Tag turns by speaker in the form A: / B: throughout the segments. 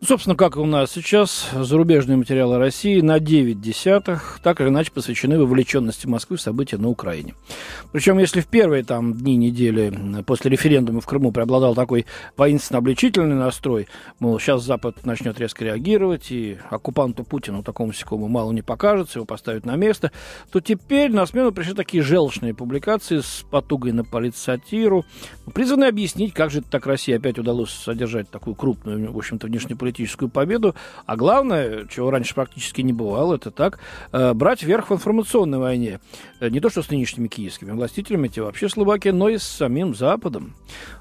A: Собственно, как и у нас сейчас, зарубежные материалы России на 9 десятых так или иначе посвящены вовлеченности Москвы в события на Украине. Причем, если в первые там дни недели после референдума в Крыму преобладал такой воинственно-обличительный настрой, мол, сейчас Запад начнет резко реагировать, и оккупанту Путину такому сякому мало не покажется, его поставят на место, то теперь на смену пришли такие желчные публикации с потугой на политсатиру, призванные объяснить, как же так России опять удалось содержать такую крупную, в общем-то, внешнеполитическую политическую победу, а главное, чего раньше практически не бывало, это так, э, брать верх в информационной войне. Э, не то что с нынешними киевскими властителями, те вообще слабаки, но и с самим Западом.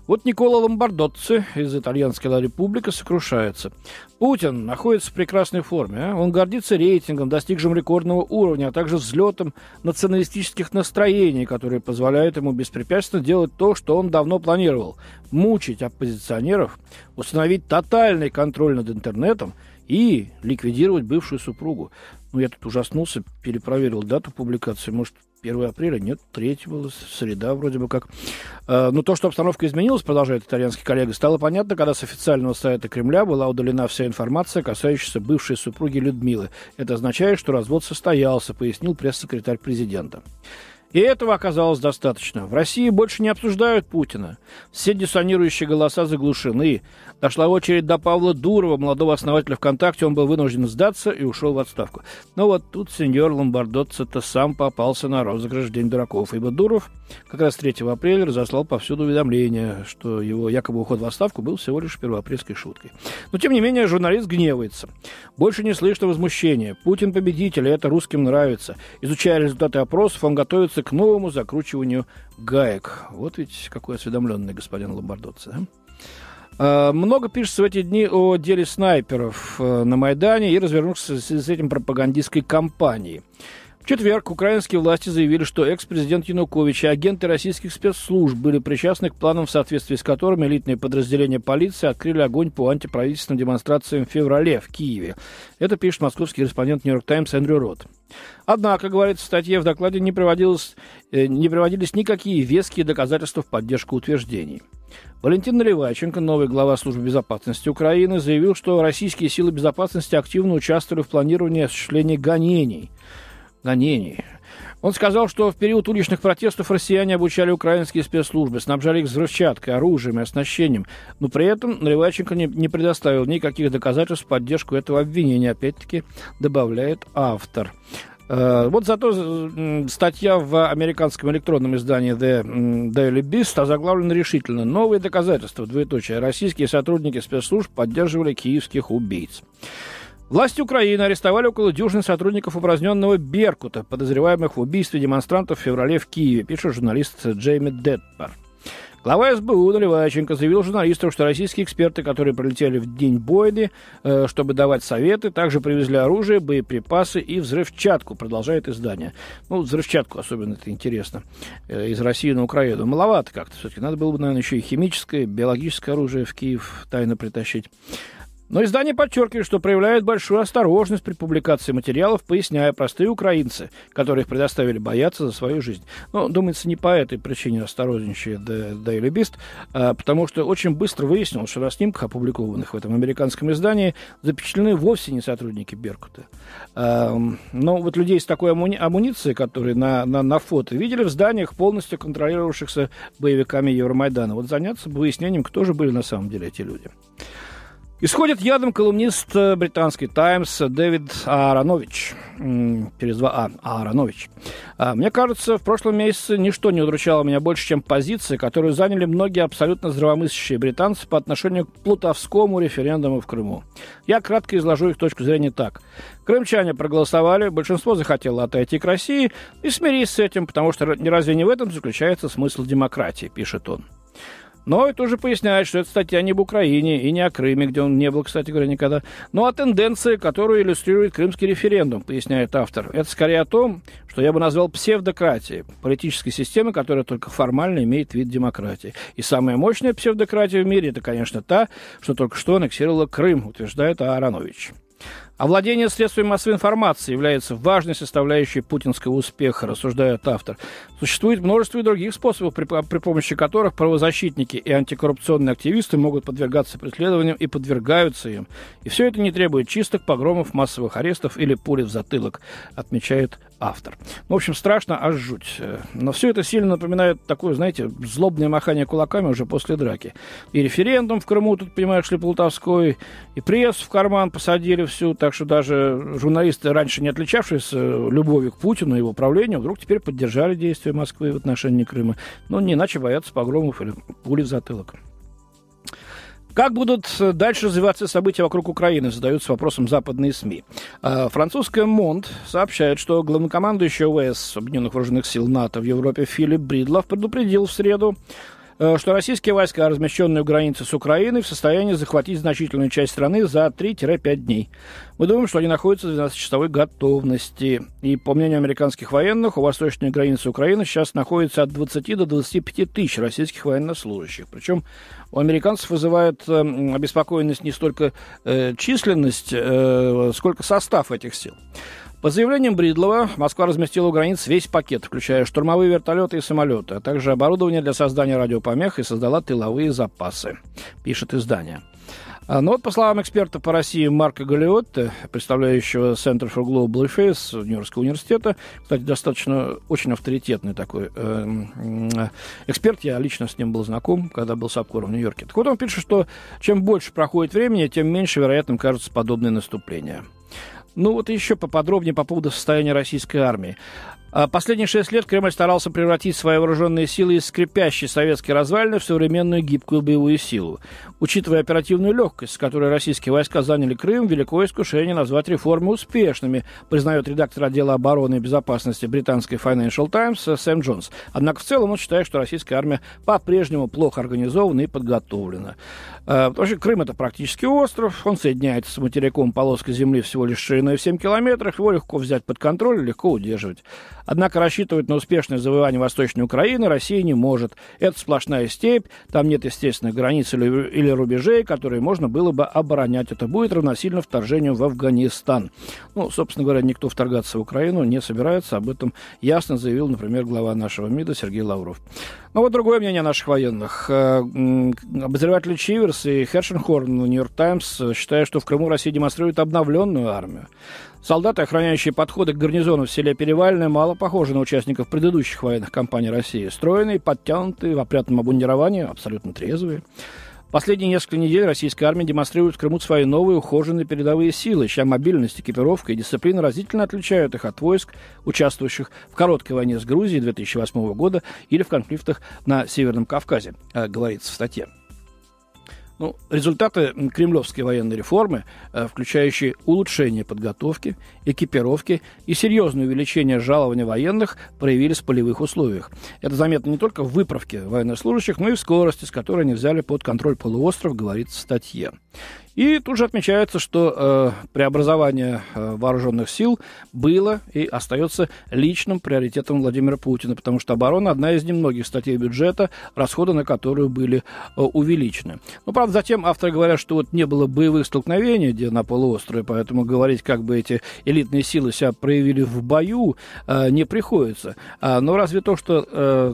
A: Вот Никола Ломбардоцци из итальянской Ла Република сокрушается. Путин находится в прекрасной форме. А? Он гордится рейтингом, достигшим рекордного уровня, а также взлетом националистических настроений, которые позволяют ему беспрепятственно делать то, что он давно планировал. Мучить оппозиционеров, установить тотальный контроль над интернетом и ликвидировать бывшую супругу. Ну, я тут ужаснулся, перепроверил дату публикации. Может, 1 апреля, нет, 3 было, среда вроде бы как. А, но то, что обстановка изменилась, продолжает итальянский коллега, стало понятно, когда с официального сайта Кремля была удалена вся информация, касающаяся бывшей супруги Людмилы. Это означает, что развод состоялся, пояснил пресс-секретарь президента. И этого оказалось достаточно. В России больше не обсуждают Путина. Все диссонирующие голоса заглушены. Дошла очередь до Павла Дурова, молодого основателя ВКонтакте. Он был вынужден сдаться и ушел в отставку. Но вот тут сеньор Ломбардоцци-то сам попался на розыгрыш День дураков, ибо Дуров как раз 3 апреля разослал повсюду уведомление, что его якобы уход в отставку был всего лишь первоапрельской шуткой. Но, тем не менее, журналист гневается. Больше не слышно возмущения. Путин победитель, и это русским нравится. Изучая результаты опросов, он готовится к новому закручиванию гаек. Вот ведь какой осведомленный господин Ломбардоцци. Да? А, много пишется в эти дни о деле снайперов э, на Майдане и развернувшейся с этим пропагандистской кампанией. Четверг украинские власти заявили, что экс-президент Янукович и агенты российских спецслужб были причастны к планам, в соответствии с которыми элитные подразделения полиции открыли огонь по антиправительственным демонстрациям в феврале в Киеве. Это пишет московский корреспондент «Нью-Йорк Таймс» Эндрю Рот. Однако, говорится в статье, в докладе не, приводилось, э, не приводились никакие веские доказательства в поддержку утверждений. Валентин Наливайченко, новый глава службы безопасности Украины, заявил, что российские силы безопасности активно участвовали в планировании осуществления гонений – гонений. Он сказал, что в период уличных протестов россияне обучали украинские спецслужбы, снабжали их взрывчаткой, оружием и оснащением, но при этом Наливайченко не, не предоставил никаких доказательств в поддержку этого обвинения, опять-таки добавляет автор. Uh, вот зато статья в американском электронном издании The Daily Beast озаглавлена решительно. Новые доказательства, двоеточие. Российские сотрудники спецслужб поддерживали киевских убийц. Власти Украины арестовали около дюжины сотрудников упраздненного «Беркута», подозреваемых в убийстве демонстрантов в феврале в Киеве, пишет журналист Джейми Детпар. Глава СБУ Наливайченко заявил журналистам, что российские эксперты, которые прилетели в день бойни, э, чтобы давать советы, также привезли оружие, боеприпасы и взрывчатку, продолжает издание. Ну, взрывчатку особенно это интересно. Э, из России на Украину. Маловато как-то все-таки. Надо было бы, наверное, еще и химическое, биологическое оружие в Киев тайно притащить. Но издание подчеркивает, что проявляет большую осторожность при публикации материалов, поясняя простые украинцы, которые их предоставили, бояться за свою жизнь. Но, думается, не по этой причине осторожничает Daily Beast, а потому что очень быстро выяснилось, что на снимках, опубликованных в этом американском издании, запечатлены вовсе не сотрудники Беркута. А, но вот людей с такой амуни- амуницией, которые на, на, на фото видели в зданиях, полностью контролировавшихся боевиками Евромайдана. Вот заняться выяснением, кто же были на самом деле эти люди. Исходит ядом колумнист э, британский «Таймс» Дэвид Ааронович. Через два А. Ааронович. А, мне кажется, в прошлом месяце ничто не удручало меня больше, чем позиция, которую заняли многие абсолютно здравомыслящие британцы по отношению к плутовскому референдуму в Крыму. Я кратко изложу их точку зрения так. Крымчане проголосовали, большинство захотело отойти к России и смирись с этим, потому что разве не в этом заключается смысл демократии, пишет он. Но и тоже поясняет, что эта статья не об Украине и не о Крыме, где он не был, кстати говоря, никогда, но о тенденции, которую иллюстрирует крымский референдум, поясняет автор. Это скорее о том, что я бы назвал псевдократией, политической системы, которая только формально имеет вид демократии. И самая мощная псевдократия в мире – это, конечно, та, что только что аннексировала Крым, утверждает Ааронович. Овладение средствами массовой информации является важной составляющей путинского успеха, рассуждает автор. Существует множество и других способов, при, при помощи которых правозащитники и антикоррупционные активисты могут подвергаться преследованиям и подвергаются им. И все это не требует чисток, погромов, массовых арестов или пули в затылок, отмечает автор. Ну, в общем, страшно, аж жуть. Но все это сильно напоминает такое, знаете, злобное махание кулаками уже после драки. И референдум в Крыму, тут, понимаешь ли, Полтавской, и пресс в карман посадили всю, так что даже журналисты, раньше не отличавшиеся любовью к Путину и его правлению, вдруг теперь поддержали действия Москвы в отношении Крыма. Ну, не иначе боятся погромов или пули в затылок. Как будут дальше развиваться события вокруг Украины, задаются вопросом западные СМИ. А, французская МОНД сообщает, что главнокомандующий ОВС Объединенных Вооруженных Сил НАТО в Европе Филипп Бридлов предупредил в среду Э, что российские войска, размещенные у границы с Украиной, в состоянии захватить значительную часть страны за 3-5 дней. Мы думаем, что они находятся в 12-часовой готовности. И, по мнению американских военных, у восточной границы Украины сейчас находится от 20 до 25 тысяч российских военнослужащих. Причем у американцев вызывает э, обеспокоенность не столько э, численность, э, сколько состав этих сил. По заявлениям Бридлова, Москва разместила у границ весь пакет, включая штурмовые вертолеты и самолеты, а также оборудование для создания радиопомех и создала тыловые запасы, пишет издание. А, но вот, по словам эксперта по России Марка Галиотте, представляющего Center for Global Affairs Нью-Йоркского университета, кстати, достаточно очень авторитетный такой э, эксперт, я лично с ним был знаком, когда был с Апкором в Нью-Йорке. Так вот, он пишет, что чем больше проходит времени, тем меньше вероятным кажутся подобные наступления. Ну вот еще поподробнее по поводу состояния российской армии. А последние шесть лет Кремль старался превратить свои вооруженные силы из скрипящей советской развалины в современную гибкую боевую силу. Учитывая оперативную легкость, с которой российские войска заняли Крым, великое искушение назвать реформы успешными, признает редактор отдела обороны и безопасности британской Financial Times Сэм Джонс. Однако в целом он считает, что российская армия по-прежнему плохо организована и подготовлена. А, что Крым это практически остров, он соединяется с материком полоской земли всего лишь шириной в 7 километров, его легко взять под контроль, легко удерживать. Однако рассчитывать на успешное завоевание Восточной Украины Россия не может. Это сплошная степь, там нет естественных границ или, или рубежей, которые можно было бы оборонять. Это будет равносильно вторжению в Афганистан. Ну, собственно говоря, никто вторгаться в Украину не собирается. Об этом ясно заявил, например, глава нашего МИДа Сергей Лавров. Ну вот другое мнение наших военных. Э, обозреватели Чиверс и Хершенхорн в «Нью-Йорк Таймс» считают, что в Крыму Россия демонстрирует обновленную армию. Солдаты, охраняющие подходы к гарнизону в селе Перевальное, мало похожи на участников предыдущих военных кампаний России. Стройные, подтянутые, в опрятном обмундировании, абсолютно трезвые. Последние несколько недель российская армия демонстрирует в Крыму свои новые ухоженные передовые силы, чья мобильность, экипировка и дисциплина разительно отличают их от войск, участвующих в короткой войне с Грузией 2008 года или в конфликтах на Северном Кавказе, э, говорится в статье. Ну, результаты кремлевской военной реформы, э, включающие улучшение подготовки, экипировки и серьезное увеличение жалования военных, проявились в полевых условиях. Это заметно не только в выправке военнослужащих, но и в скорости, с которой они взяли под контроль полуостров, говорится в статье. И тут же отмечается, что э, преобразование э, вооруженных сил было и остается личным приоритетом Владимира Путина, потому что оборона одна из немногих статей бюджета, расходы на которую были э, увеличены. Но, правда, затем авторы говорят, что вот не было боевых столкновений где на полуострове, поэтому говорить, как бы эти элитные силы себя проявили в бою, э, не приходится. А, но разве то, что э,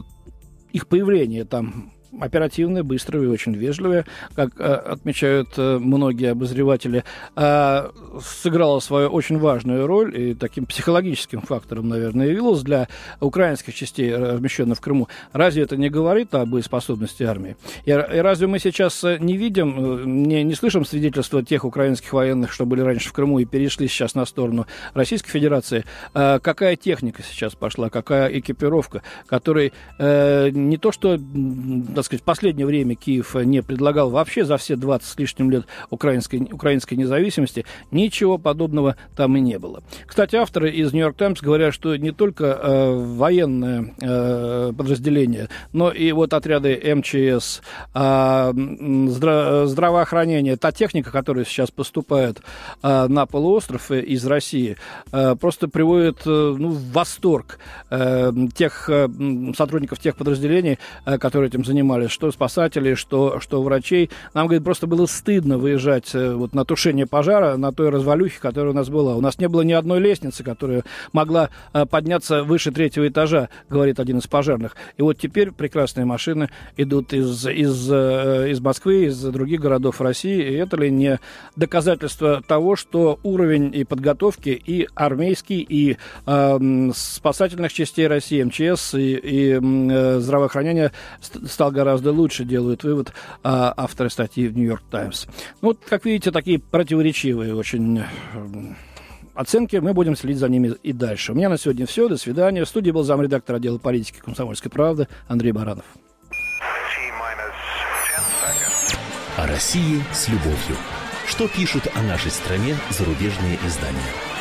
A: их появление там оперативные, быстрые и очень вежливые, как э, отмечают э, многие обозреватели, э, сыграла свою очень важную роль и таким психологическим фактором, наверное, явилась для украинских частей, размещенных в Крыму. Разве это не говорит о боеспособности армии? И, разве мы сейчас не видим, не, не слышим свидетельства тех украинских военных, что были раньше в Крыму и перешли сейчас на сторону Российской Федерации, какая техника сейчас пошла, какая экипировка, которой не то что так сказать, в последнее время Киев не предлагал вообще за все 20 с лишним лет украинской, украинской независимости, ничего подобного там и не было. Кстати, авторы из «Нью-Йорк Таймс» говорят, что не только э, военное э, подразделение, но и вот отряды МЧС, э, здра- здравоохранение, та техника, которая сейчас поступает э, на полуостров из России, э, просто приводит э, ну, в восторг э, тех э, сотрудников тех подразделений, э, которые этим занимались, что спасателей, что, что врачей. Нам, говорит, просто было стыдно выезжать э, вот на тушение пожара, на той развалюхе, которая у нас была. У нас не было ни одной лестницы, которая могла э, подняться выше третьего этажа, говорит один из пожарных. И вот теперь прекрасные машины идут из, из, из Москвы, из других городов России. И это ли не доказательство того, что уровень и подготовки и армейский, и э, спасательных частей России, МЧС и, и э, здравоохранения стал гораздо лучше, делают вывод э, авторы статьи в «Нью-Йорк Таймс». Ну, вот, как видите, такие противоречивые очень э, оценки. Мы будем следить за ними и дальше. У меня на сегодня все. До свидания. В студии был замредактор отдела политики комсомольской правды Андрей Баранов.
B: О России с любовью. Что пишут о нашей стране зарубежные издания?